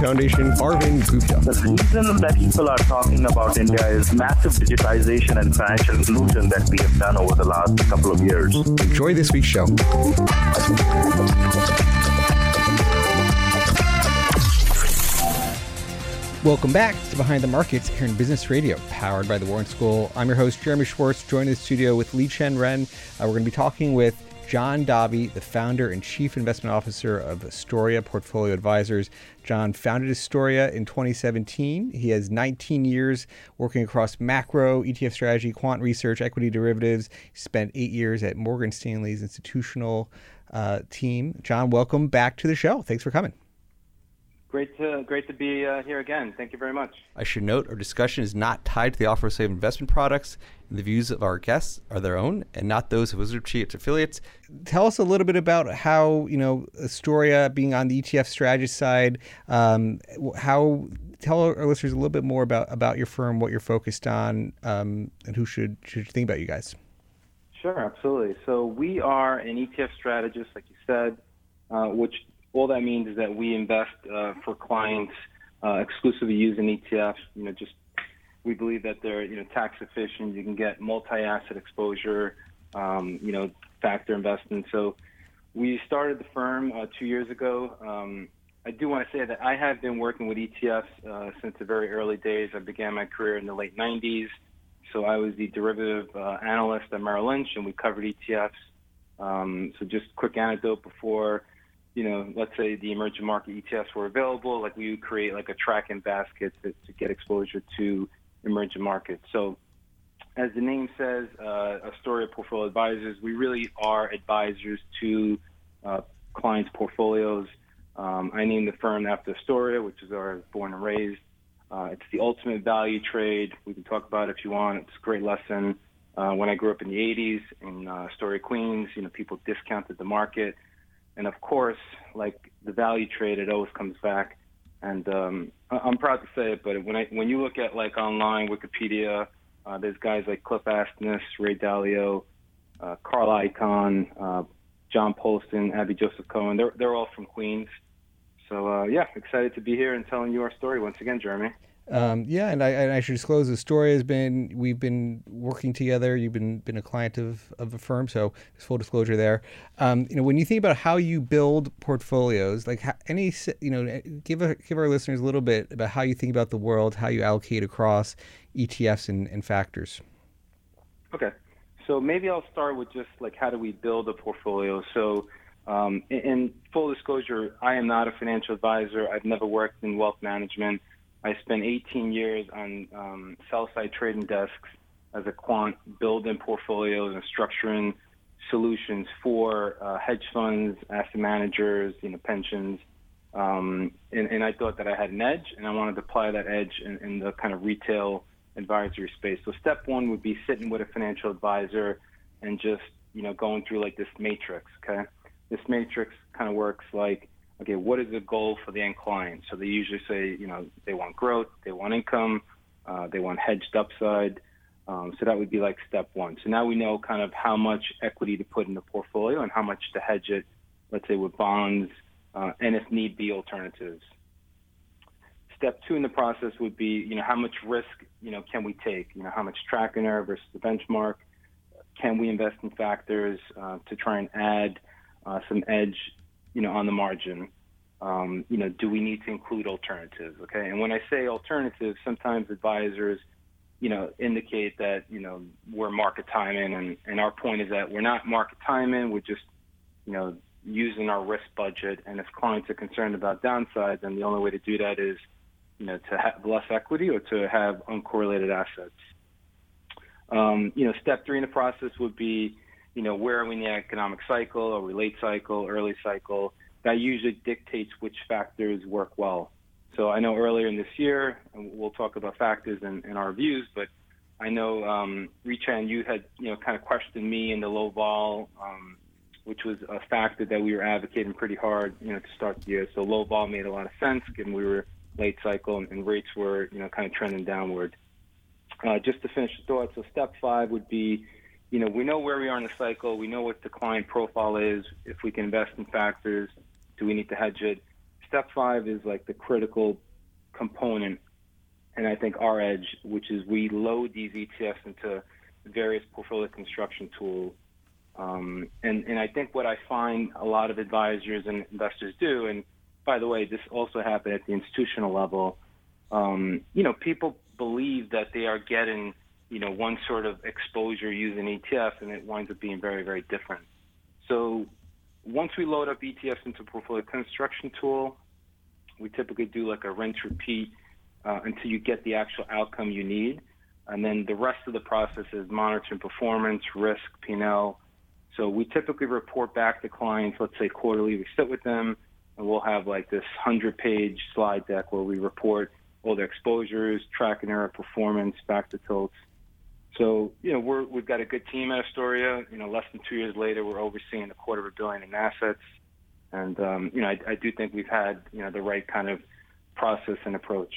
Foundation, Arvind Gupta. The reason that people are talking about India is massive digitization and financial inclusion that we have done over the last couple of years. Enjoy this week's show. Welcome back to Behind the Markets here in Business Radio, powered by the Wharton School. I'm your host, Jeremy Schwartz, joined in the studio with Liqian Ren. Uh, we're going to be talking with John Davi, the founder and chief investment officer of Astoria Portfolio Advisors. John founded Astoria in 2017. He has 19 years working across macro, ETF strategy, quant research, equity derivatives. He spent eight years at Morgan Stanley's institutional uh, team. John, welcome back to the show. Thanks for coming. Great to great to be uh, here again. Thank you very much. I should note our discussion is not tied to the offer of sale of investment products. And the views of our guests are their own and not those of WisdomTree its affiliates. Tell us a little bit about how you know Astoria being on the ETF strategy side. Um, how tell our listeners a little bit more about about your firm, what you're focused on, um, and who should should think about you guys. Sure, absolutely. So we are an ETF strategist, like you said, uh, which all that means is that we invest uh, for clients uh, exclusively using ETFs. You know, just we believe that they're you know tax efficient. You can get multi-asset exposure. Um, you know, factor investing. So we started the firm uh, two years ago. Um, I do want to say that I have been working with ETFs uh, since the very early days. I began my career in the late 90s. So I was the derivative uh, analyst at Merrill Lynch, and we covered ETFs. Um, so just quick anecdote before you know, let's say the emerging market ETFs were available, like we would create like a tracking basket to, to get exposure to emerging markets. So, as the name says, uh, Astoria Portfolio Advisors, we really are advisors to uh, clients' portfolios. Um, I named the firm after Astoria, which is our born and raised. Uh, it's the ultimate value trade. We can talk about it if you want. It's a great lesson. Uh, when I grew up in the 80s in uh, Astoria, Queens, you know, people discounted the market and of course, like the value trade, it always comes back. And um, I'm proud to say it, but when I when you look at like online Wikipedia, uh, there's guys like Cliff Asness, Ray Dalio, uh, Carl Icahn, uh, John Paulson, Abby Joseph Cohen. They're they're all from Queens. So uh, yeah, excited to be here and telling you our story once again, Jeremy. Um, yeah, and I, and I, should disclose the story has been we've been working together. You've been been a client of, of the firm, so full disclosure there. Um, you know, when you think about how you build portfolios, like any you know, give a, give our listeners a little bit about how you think about the world, how you allocate across ETFs and, and factors. Okay, so maybe I'll start with just like how do we build a portfolio. So. Um, in full disclosure, I am not a financial advisor. I've never worked in wealth management. I spent 18 years on um, sell side trading desks as a quant, building portfolios and structuring solutions for uh, hedge funds, asset managers, you know, pensions. Um, and, and, I thought that I had an edge, and I wanted to apply that edge in, in, the kind of retail advisory space. So step one would be sitting with a financial advisor and just you know going through like this matrix. Okay, this matrix kind of works like okay, what is the goal for the end client? So they usually say, you know, they want growth, they want income, uh, they want hedged upside. Um, so that would be like step one. So now we know kind of how much equity to put in the portfolio and how much to hedge it, let's say with bonds, uh, and if need be, alternatives. Step two in the process would be, you know, how much risk, you know, can we take? You know, how much tracking error versus the benchmark? Can we invest in factors uh, to try and add uh, some edge you know, on the margin. Um, you know, do we need to include alternatives? Okay, and when I say alternatives, sometimes advisors, you know, indicate that you know we're market timing, and and our point is that we're not market timing. We're just, you know, using our risk budget. And if clients are concerned about downside, then the only way to do that is, you know, to have less equity or to have uncorrelated assets. Um, you know, step three in the process would be, you know, where are we in the economic cycle? Are we late cycle, early cycle? That usually dictates which factors work well. So I know earlier in this year, we'll talk about factors and, and our views, but I know um, Liqian, you had you know kind of questioned me in the low vol, um, which was a factor that we were advocating pretty hard, you know, to start the year. So low vol made a lot of sense given we were late cycle and, and rates were you know kind of trending downward. Uh, just to finish the thought, so step five would be, you know, we know where we are in the cycle, we know what the client profile is. If we can invest in factors, do we need to hedge it? Step five is like the critical component and I think our edge, which is we load these ETFs into various portfolio construction tools. Um, and, and I think what I find a lot of advisors and investors do, and by the way, this also happened at the institutional level. Um, you know, people believe that they are getting, you know, one sort of exposure using ETFs, and it winds up being very, very different. So once we load up ETFs into portfolio construction tool, we typically do like a rinse repeat uh, until you get the actual outcome you need. And then the rest of the process is monitoring performance, risk, P&L. So we typically report back to clients, let's say quarterly, we sit with them and we'll have like this 100 page slide deck where we report all their exposures, tracking error performance, back to tilts. So, you know, we're, we've got a good team at Astoria. You know, less than two years later, we're overseeing a quarter of a billion in assets. And, um, you know, I, I do think we've had, you know, the right kind of process and approach.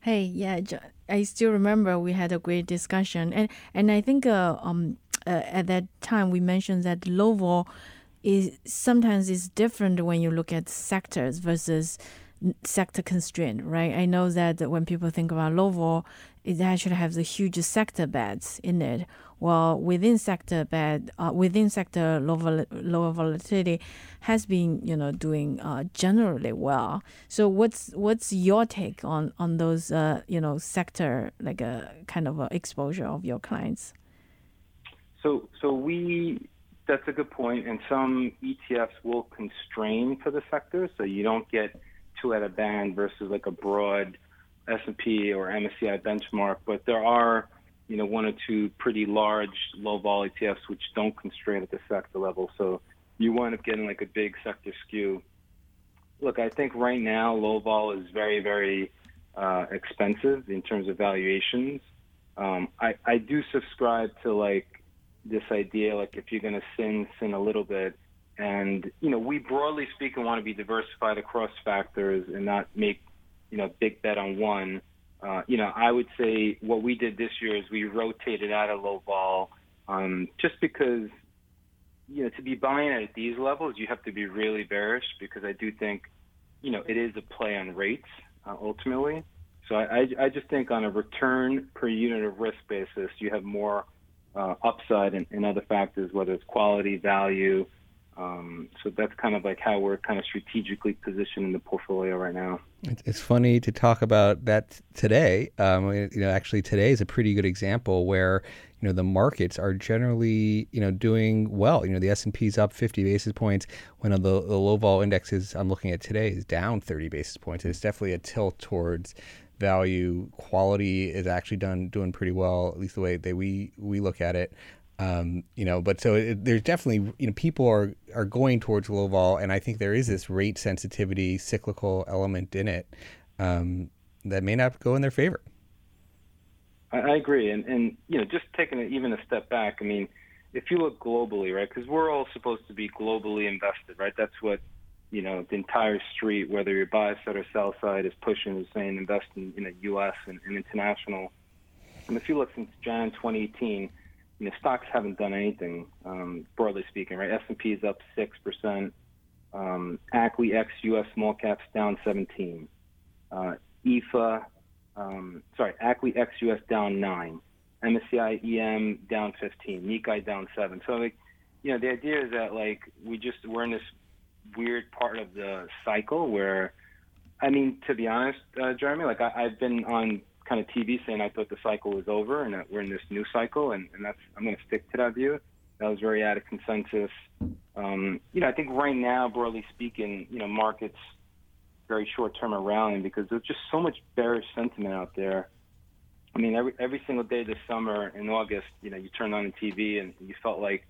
Hey, yeah, I still remember we had a great discussion, and and I think uh, um uh, at that time we mentioned that low vol is sometimes is different when you look at sectors versus sector constraint, right? I know that when people think about low vol, it actually has a huge sector bets in it. While within sector bed, uh, within sector lower, lower volatility has been you know doing uh, generally well. So what's what's your take on on those uh, you know sector like a kind of a exposure of your clients? So so we that's a good point, and some ETFs will constrain for the sector, so you don't get two at a band versus like a broad S&P or MSCI benchmark. But there are, you know, one or two pretty large low vol ETFs which don't constrain at the sector level. So you wind up getting like a big sector skew. Look, I think right now low vol is very, very uh, expensive in terms of valuations. Um, I, I do subscribe to like this idea, like if you're going to sin, sin a little bit. And, you know, we broadly speaking want to be diversified across factors and not make you know, big bet on one. Uh, you know, I would say what we did this year is we rotated out of low vol, um, just because, you know, to be buying at these levels, you have to be really bearish because I do think, you know, it is a play on rates uh, ultimately. So I, I just think on a return per unit of risk basis, you have more uh, upside in, in other factors, whether it's quality, value, um, so that's kind of like how we're kind of strategically positioned in the portfolio right now. It's funny to talk about that today. Um, you know, actually, today is a pretty good example where you know the markets are generally you know doing well. You know, the S and P is up 50 basis points when the, the low vol indexes I'm looking at today is down 30 basis points. It's definitely a tilt towards value. Quality is actually done doing pretty well, at least the way that we we look at it. Um, you know, but so it, there's definitely you know people are are going towards low vol, and I think there is this rate sensitivity cyclical element in it um, that may not go in their favor. I, I agree, and and you know just taking it even a step back, I mean, if you look globally, right? Because we're all supposed to be globally invested, right? That's what you know the entire street, whether you're buy side or sell side, is pushing is saying invest in know U.S. and, and international. And if you look since Jan 2018 you know, stocks haven't done anything, um, broadly speaking, right? S&P is up 6%. Um, US small caps down 17. Uh, EFA, um, sorry, ACWI US down 9. MSCI EM down 15. Nikkei down 7. So, like, you know, the idea is that, like, we just, we're in this weird part of the cycle where, I mean, to be honest, uh, Jeremy, like, I, I've been on kind of TV saying I thought the cycle was over and that we're in this new cycle, and, and that's I'm going to stick to that view. That was very out of consensus. Um, you know, I think right now, broadly speaking, you know, markets very short term are rallying because there's just so much bearish sentiment out there. I mean, every every single day this summer in August, you know, you turned on the TV and you felt like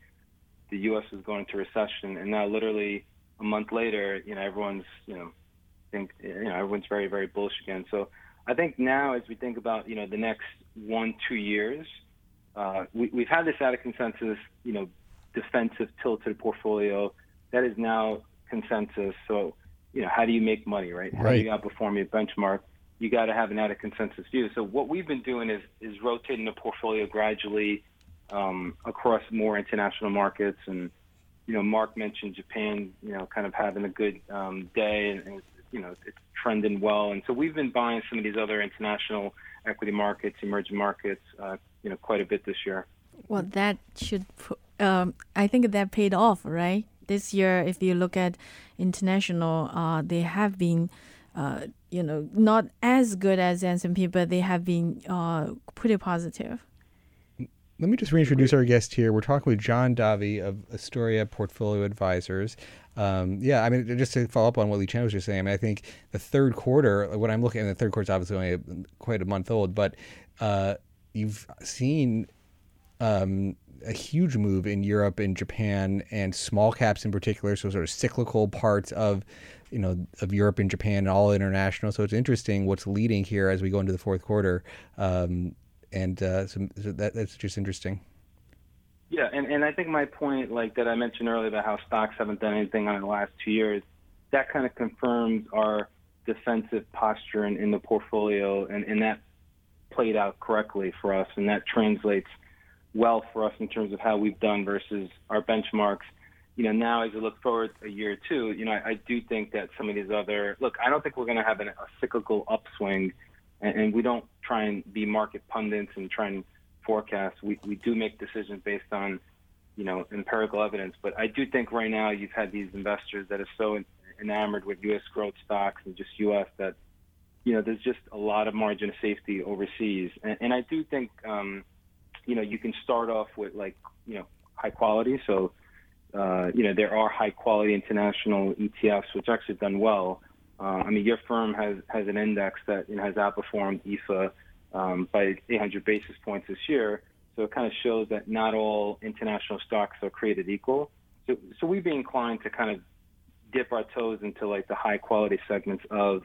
the U.S. was going into recession, and now literally a month later, you know, everyone's you know, think you know, everyone's very very bullish again. So I think now as we think about you know the next one two years, uh, we, we've had this out of consensus, you know, defensive tilted portfolio. That is now consensus. So you know, how do you make money, right? How Right. do you outperform your benchmark? You got to have an out of consensus view. So what we've been doing is is rotating the portfolio gradually um, across more international markets. And you know, Mark mentioned Japan, you know, kind of having a good um, day, and, and you know, it's trending well. And so we've been buying some of these other international equity markets, emerging markets, uh, you know, quite a bit this year. Well, that should, um, I think that paid off, right? This year, if you look at international, uh, they have been, uh, you know, not as good as S and P, but they have been uh, pretty positive. Let me just reintroduce our guest here. We're talking with John Davi of Astoria Portfolio Advisors. Um, yeah, I mean, just to follow up on what Liqian was just saying, I mean, I think the third quarter, when I'm looking at the third quarter, is obviously only a, quite a month old, but uh, you've seen um, a huge move in Europe and Japan and small caps in particular. So sort of cyclical parts of, you know, of Europe and Japan and all international. So it's interesting what's leading here as we go into the fourth quarter. Um, and uh, so, so that, that's just interesting. Yeah, and, and I think my point, like that I mentioned earlier about how stocks haven't done anything on the last two years, that kind of confirms our defensive posture in, in the portfolio, and, and that played out correctly for us, and that translates well for us in terms of how we've done versus our benchmarks. You know, now as I look forward a year or two, you know, I, I do think that some of these other look, I don't think we're going to have an, a cyclical upswing, and, and we don't try and be market pundits and try and forecast. We we do make decisions based on, you know, empirical evidence. But I do think right now you've had these investors that are so enamored with U.S. growth stocks and just U.S. that, you know, there's just a lot of margin of safety overseas. And, and I do think, um, you know, you can start off with like, you know, high quality. So, uh, you know, there are high quality international ETFs which actually have done well. Uh, I mean, your firm has has an index that you know, has outperformed IFA um, by 800 basis points this year. So it kind of shows that not all international stocks are created equal. So, so we'd be inclined to kind of dip our toes into like the high quality segments of,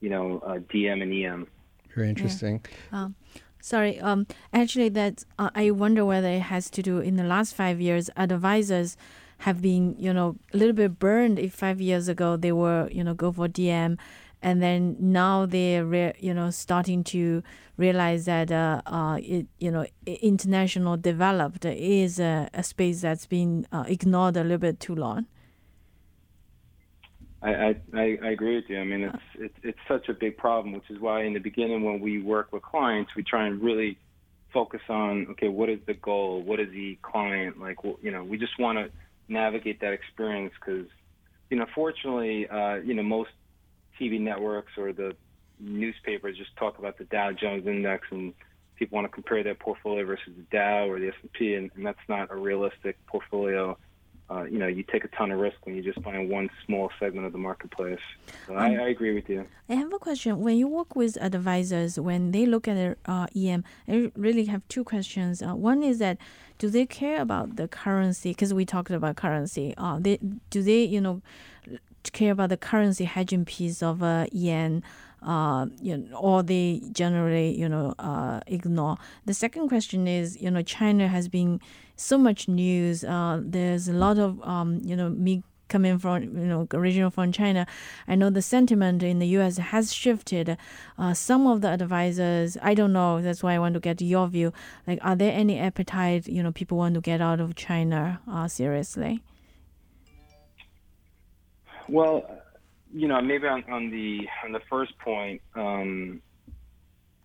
you know, uh, DM and EM. Very interesting. Sorry, um, actually, that uh, I wonder whether it has to do in the last five years. Advisors have been, you know, a little bit burned. If five years ago they were, you know, go for DM, and then now they're, re- you know, starting to realize that, uh, uh, it, you know, international developed is a, a space that's been uh, ignored a little bit too long. I, I, I agree with you. I mean, it's, it's it's such a big problem, which is why in the beginning when we work with clients, we try and really focus on okay, what is the goal? What is the client like? You know, we just want to navigate that experience because, you know, fortunately, uh, you know, most TV networks or the newspapers just talk about the Dow Jones Index and people want to compare their portfolio versus the Dow or the S&P, and, and that's not a realistic portfolio. Uh, you know, you take a ton of risk when you just buy one small segment of the marketplace. So I, I agree with you. I have a question. When you work with advisors, when they look at uh, EM, I really have two questions. Uh, one is that do they care about the currency? Because we talked about currency. Uh, they do they you know care about the currency hedging piece of uh, yen? Uh, you know, or they generally, you know, uh, ignore. The second question is, you know, China has been so much news. Uh, there's a lot of, um, you know, me coming from you know original from China, I know the sentiment in the U.S. has shifted. Uh, some of the advisors, I don't know. That's why I want to get your view. Like, are there any appetite? You know, people want to get out of China uh, seriously. Well, you know, maybe on, on the on the first point, um,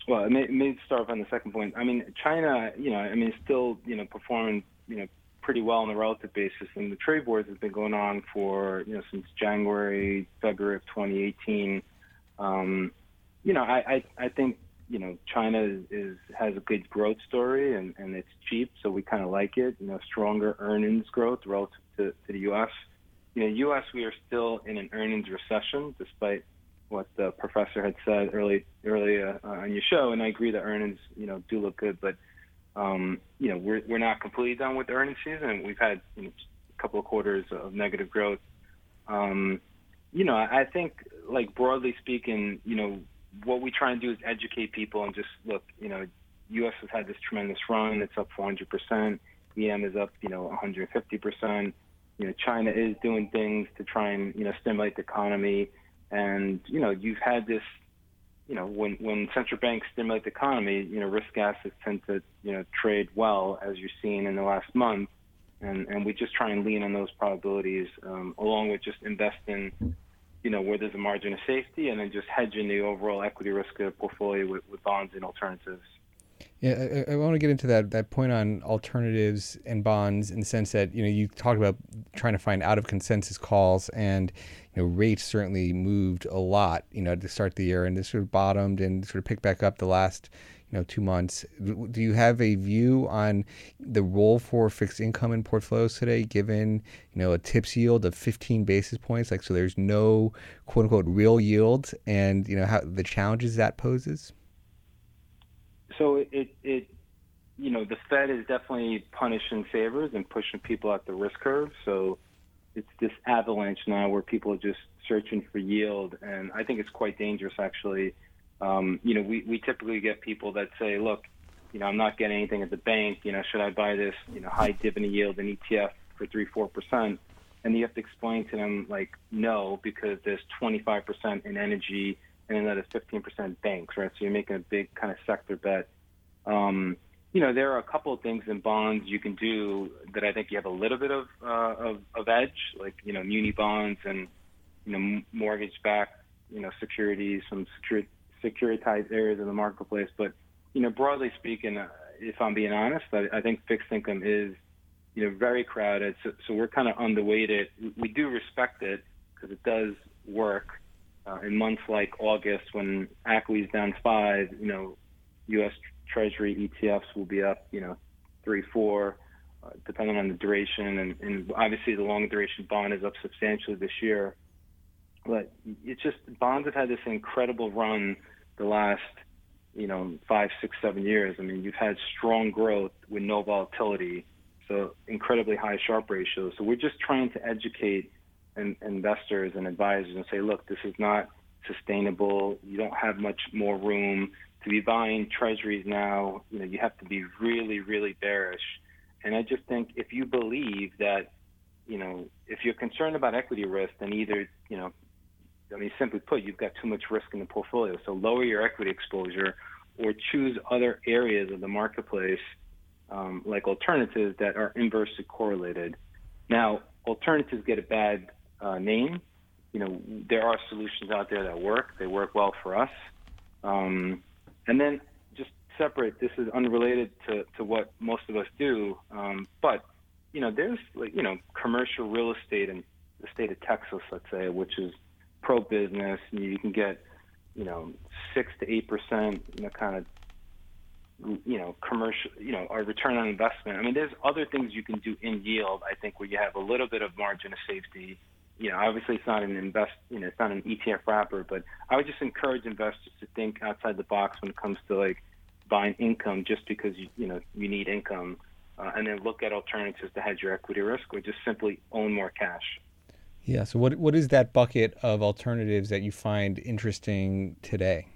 well, may, maybe start off on the second point. I mean, China, you know, I mean, still, you know, performing, you know, pretty well on a relative basis, and the trade wars have been going on for, you know, since January, February of 2018. Um, you know, I, I, I think, you know, China is, is has a good growth story, and, and it's cheap, so we kind of like it. You know, stronger earnings growth relative to, to the U.S. You know, U.S. we are still in an earnings recession, despite what the professor had said early early uh, on your show, and I agree that earnings you know do look good, but um, you know we're we're not completely done with the earnings season. We've had you know, a couple of quarters of negative growth. Um, you know, I think like broadly speaking, you know, what we try and do is educate people and just look, you know, U.S. has had this tremendous run. It's up 400 percent. EM is up, you know, 150 percent. You know, China is doing things to try and you know stimulate the economy, and you know, you've had this. You know, when when central banks stimulate the economy, you know, risk assets tend to you know trade well, as you're seeing in the last month, and and we just try and lean on those probabilities, um, along with just investing you know, where there's a margin of safety and then just hedging the overall equity risk of the portfolio with, with bonds and alternatives. Yeah, I, I, want to get into that that point on alternatives and bonds in the sense that you know you talked about trying to find out of consensus calls and you know rates certainly moved a lot you know to start the year and this sort of bottomed and sort of picked back up the last you know two months. Do you have a view on the role for fixed income in portfolios today, given you know a TIPS yield of 15 basis points? Like so, there's no quote unquote real yield, and you know how the challenges that poses. So it it you know the Fed is definitely punishing savers and pushing people at the risk curve. So it's this avalanche now where people are just searching for yield, and I think it's quite dangerous actually um, you know, we, we typically get people that say, look, you know, I'm not getting anything at the bank. You know, should I buy this, you know, high dividend yield and ETF for three, four percent? And you have to explain to them like, no, because there's 25% in energy and then that is 15% banks, right? So you're making a big kind of sector bet. Um, you know, there are a couple of things in bonds you can do that I think you have a little bit of uh, of, of edge, like you know, muni bonds and you know, mortgage-backed, you know, securities, some security securitized areas of the marketplace. But you know, broadly speaking, uh, if I'm being honest, I, I think fixed income is you know very crowded. So, so we're kind of underweighted. We do respect it because it does work. Uh, in months like August, when is down five, you know, U.S. Treasury ETFs will be up, you know, three, four, uh, depending on the duration, and, and obviously the long duration bond is up substantially this year. But it's just bonds have had this incredible run the last, you know, five, six, seven years. I mean, you've had strong growth with no volatility, so incredibly high Sharpe ratios. So we're just trying to educate in, investors and advisors and say, look, this is not sustainable. You don't have much more room to be buying treasuries now. You know, you have to be really, really bearish. And I just think if you believe that, you know, if you're concerned about equity risk, then either, you know, I mean, simply put, you've got too much risk in the portfolio. So lower your equity exposure or choose other areas of the marketplace, um, like alternatives that are inversely correlated. Now, alternatives get a bad uh, name. You know, there are solutions out there that work. They work well for us. Um, and then just separate, this is unrelated to, to what most of us do. Um, but, you know, there's like, you know, commercial real estate in the state of Texas, let's say, which is pro business, you can get, you know, six to eight percent, you know, kind of, you know, commercial, you know, or return on investment. I mean, there's other things you can do in yield. I think where you have a little bit of margin of safety. You know, obviously it's not an invest, you know, it's not an ETF wrapper, but I would just encourage investors to think outside the box when it comes to like buying income just because you, you know you need income, uh, and then look at alternatives to hedge your equity risk, or just simply own more cash. Yeah. So what what is that bucket of alternatives that you find interesting today?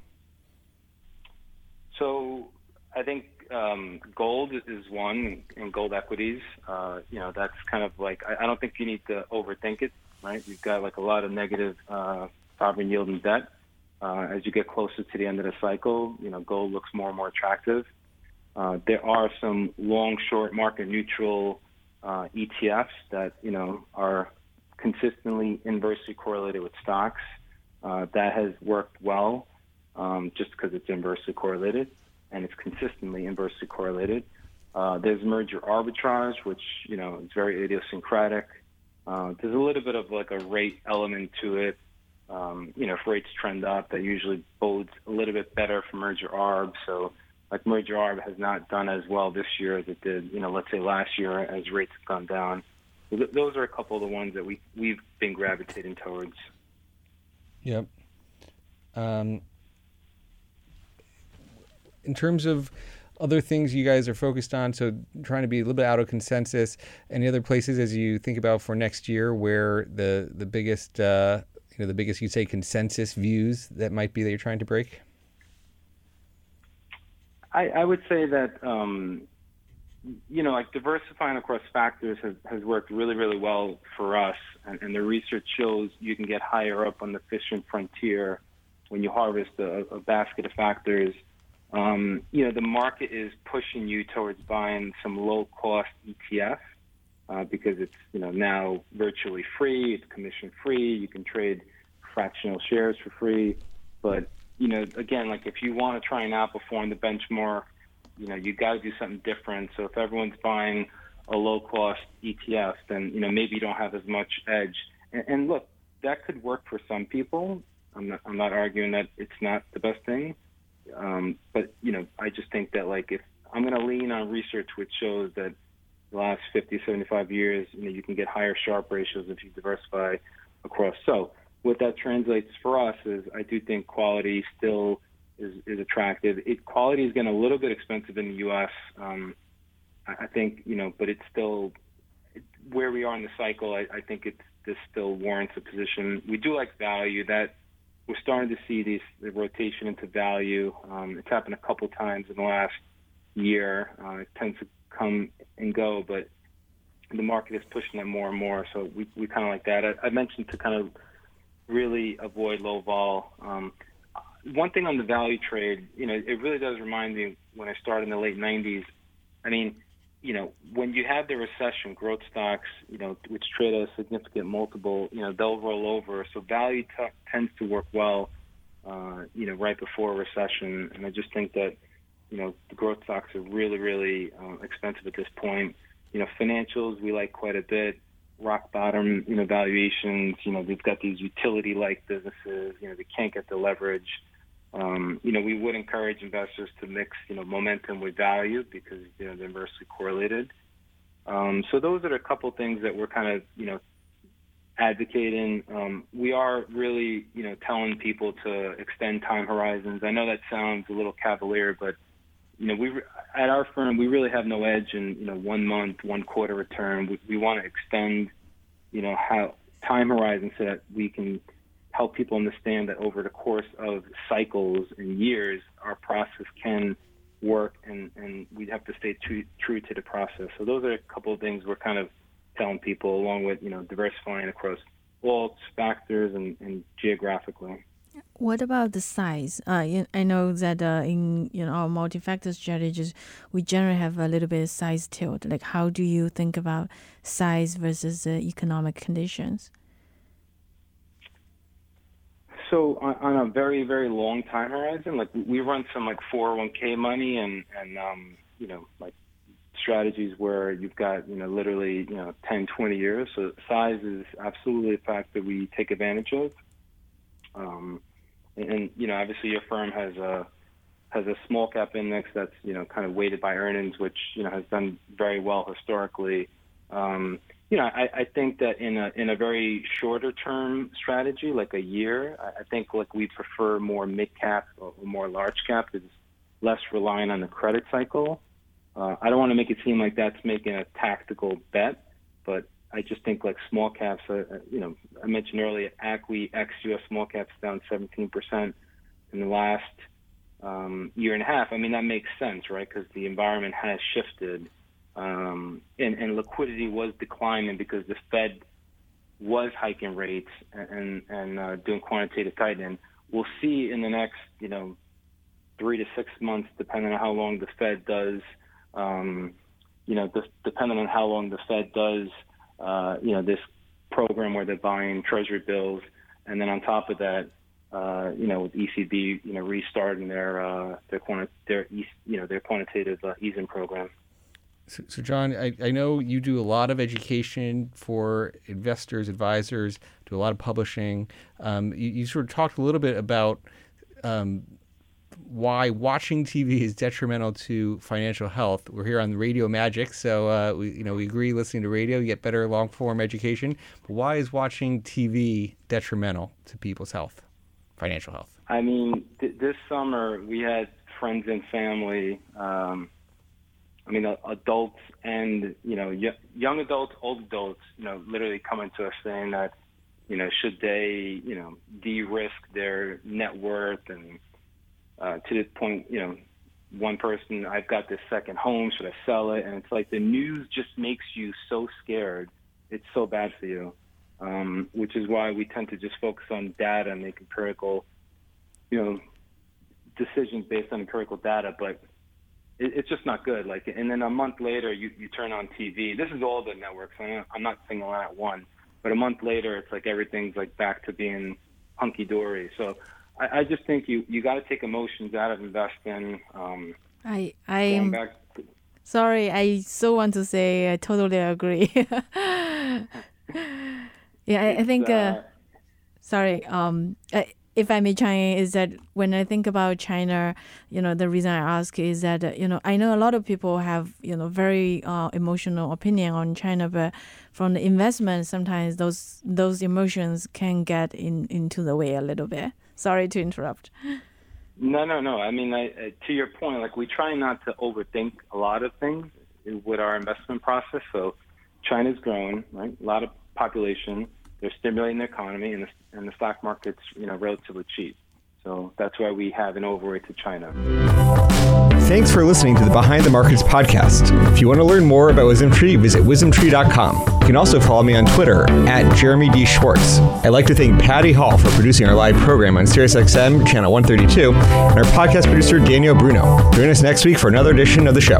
So I think um, gold is one, and gold equities. Uh, you know, that's kind of like I, I, don't think you need to overthink it. Right? You've got like a lot of negative uh, sovereign yield and debt. Uh, as you get closer to the end of the cycle, you know, gold looks more and more attractive. Uh, there are some long, short, market neutral uh, ETFs that you know are consistently inversely correlated with stocks. Uh, that has worked well um, just because it's inversely correlated and it's consistently inversely correlated. Uh, there's merger arbitrage, which you know is very idiosyncratic. Uh, there's a little bit of like a rate element to it. Um, you know, if rates trend up, that usually bodes a little bit better for merger arb. So, like merger arb has not done as well this year as it did, you know, let's say last year as rates have gone down those are a couple of the ones that we we've been gravitating towards. Yep. Um, in terms of other things you guys are focused on, so trying to be a little bit out of consensus. Any other places as you think about for next year where the the biggest uh, you know the biggest you'd say consensus views that might be that you're trying to break? I, I would say that um, you know, like diversifying across factors has, has worked really, really well for us. And, and the research shows you can get higher up on the efficient frontier when you harvest a, a basket of factors. Um, you know, the market is pushing you towards buying some low cost ETF uh, because it's, you know, now virtually free, it's commission free, you can trade fractional shares for free. But, you know, again, like if you want to try and outperform the benchmark, you know, you got to do something different. So if everyone's buying a low cost ETF, then, you know, maybe you don't have as much edge. And, and look, that could work for some people. I'm not, I'm not arguing that it's not the best thing. Um, but, you know, I just think that, like, if I'm going to lean on research which shows that the last 50, 75 years, you know, you can get higher Sharpe ratios if you diversify across. So what that translates for us is I do think quality still is, is attractive. It, quality is getting a little bit expensive in the U.S. Um, I, I think, you know, but it's still where we are in the cycle. I, I think it's this still warrants a position. We do like value. That we're starting to see these the rotation into value. Um, it's happened a couple times in the last year. Uh, it tends to come and go, but the market is pushing it more and more. So we, we kind of like that. I, I mentioned to kind of really avoid low vol. Um, one thing on the value trade, you know, it really does remind me when I started in the late 90s. I mean, you know, when you have the recession, growth stocks, you know, which trade at a significant multiple, you know, they'll roll over. So value t- tends to work well, uh, you know, right before a recession. And I just think that, you know, the growth stocks are really, really uh, expensive at this point. You know, financials we like quite a bit. Rock bottom, you know, valuations. You know, we've got these utility-like businesses. You know, they can't get the leverage. Um, you know, we would encourage investors to mix, you know, momentum with value because you know they're inversely correlated. Um, so those are a couple things that we're kind of, you know, advocating. Um, we are really, you know, telling people to extend time horizons. I know that sounds a little cavalier, but you know, we at our firm we really have no edge in, you know, one month, one quarter return. We, we want to extend, you know, how time horizons so that we can help people understand that over the course of cycles and years, our process can work, and, and we have to stay true, true to the process. So those are a couple of things we're kind of telling people, along with you know diversifying across all factors and, and geographically. What about the size? Uh, I know that uh, in you know our multi-factor strategies, we generally have a little bit of size tilt. Like, how do you think about size versus uh, economic conditions? So on, on, a very very long time horizon like we run some like 401k money and and um you know like strategies where you've got you know literally you know 10 20 years. So size is absolutely a fact that we take advantage of. Um and, and you know obviously your firm has a has a small cap index that's you know kind of weighted by earnings which you know has done very well historically. Um you know, I, I think that in a in a very shorter term strategy, like a year, I think like we prefer more mid cap or more large cap because less reliant on the credit cycle. Uh, I don't want to make it seem like that's making a tactical bet, but I just think like small caps. Uh, uh you know, I mentioned earlier, ACWI ex US small caps down 17 percent in the last um, year and a half. I mean, that makes sense, right? Because the environment has shifted um, and, and liquidity was declining because the Fed was hiking rates and and uh, doing quantitative tightening. We'll see in the next you know three to six months, depending on how long the Fed does. Um, you know, depending on how long the Fed does, uh, you know, this program where they're buying Treasury bills, and then on top of that, uh, you know, with ECB, you know, restarting their uh, their quanti- their you know their quantitative uh, easing program. So, so, John, I, I know you do a lot of education for investors, advisors, do a lot of publishing. Um, you, you, sort of talked a little bit about um, why watching TV is detrimental to financial health. We're here on Radio Magic, so uh, we, you know we agree. Listening to radio, you get better long form education. But why is watching TV detrimental to people's health, financial health? I mean, th- this summer we had friends and family. Um, I mean, adults and you know, young adults, old adults. You know, literally coming to us saying that, you know, should they, you know, de-risk their net worth and uh, to the point, you know, one person, I've got this second home, should I sell it? And it's like the news just makes you so scared. It's so bad for you, um, which is why we tend to just focus on data and make empirical, you know, decisions based on empirical data. But it, it's just not good. Like, and then a month later, you, you turn on TV. This is all the networks. I'm not singling out one, but a month later, it's like everything's like back to being hunky dory. So I, I just think you you got to take emotions out of investing. Um, I I am back sorry. I so want to say I totally agree. yeah, I, I think. Uh, sorry. Um, uh, if I may chime is that when I think about China, you know, the reason I ask is that uh, you know I know a lot of people have you know very uh, emotional opinion on China, but from the investment, sometimes those those emotions can get in into the way a little bit. Sorry to interrupt. No, no, no. I mean, I, to your point, like we try not to overthink a lot of things with our investment process. So China's growing, right? A lot of population. They're stimulating the economy, and the, and the stock market's you know relatively cheap. So that's why we have an overweight to China. Thanks for listening to the Behind the Markets podcast. If you want to learn more about WisdomTree, visit wisdomtree.com. You can also follow me on Twitter at Jeremy D. Schwartz. I'd like to thank Patty Hall for producing our live program on SiriusXM channel 132 and our podcast producer Daniel Bruno. Join us next week for another edition of the show.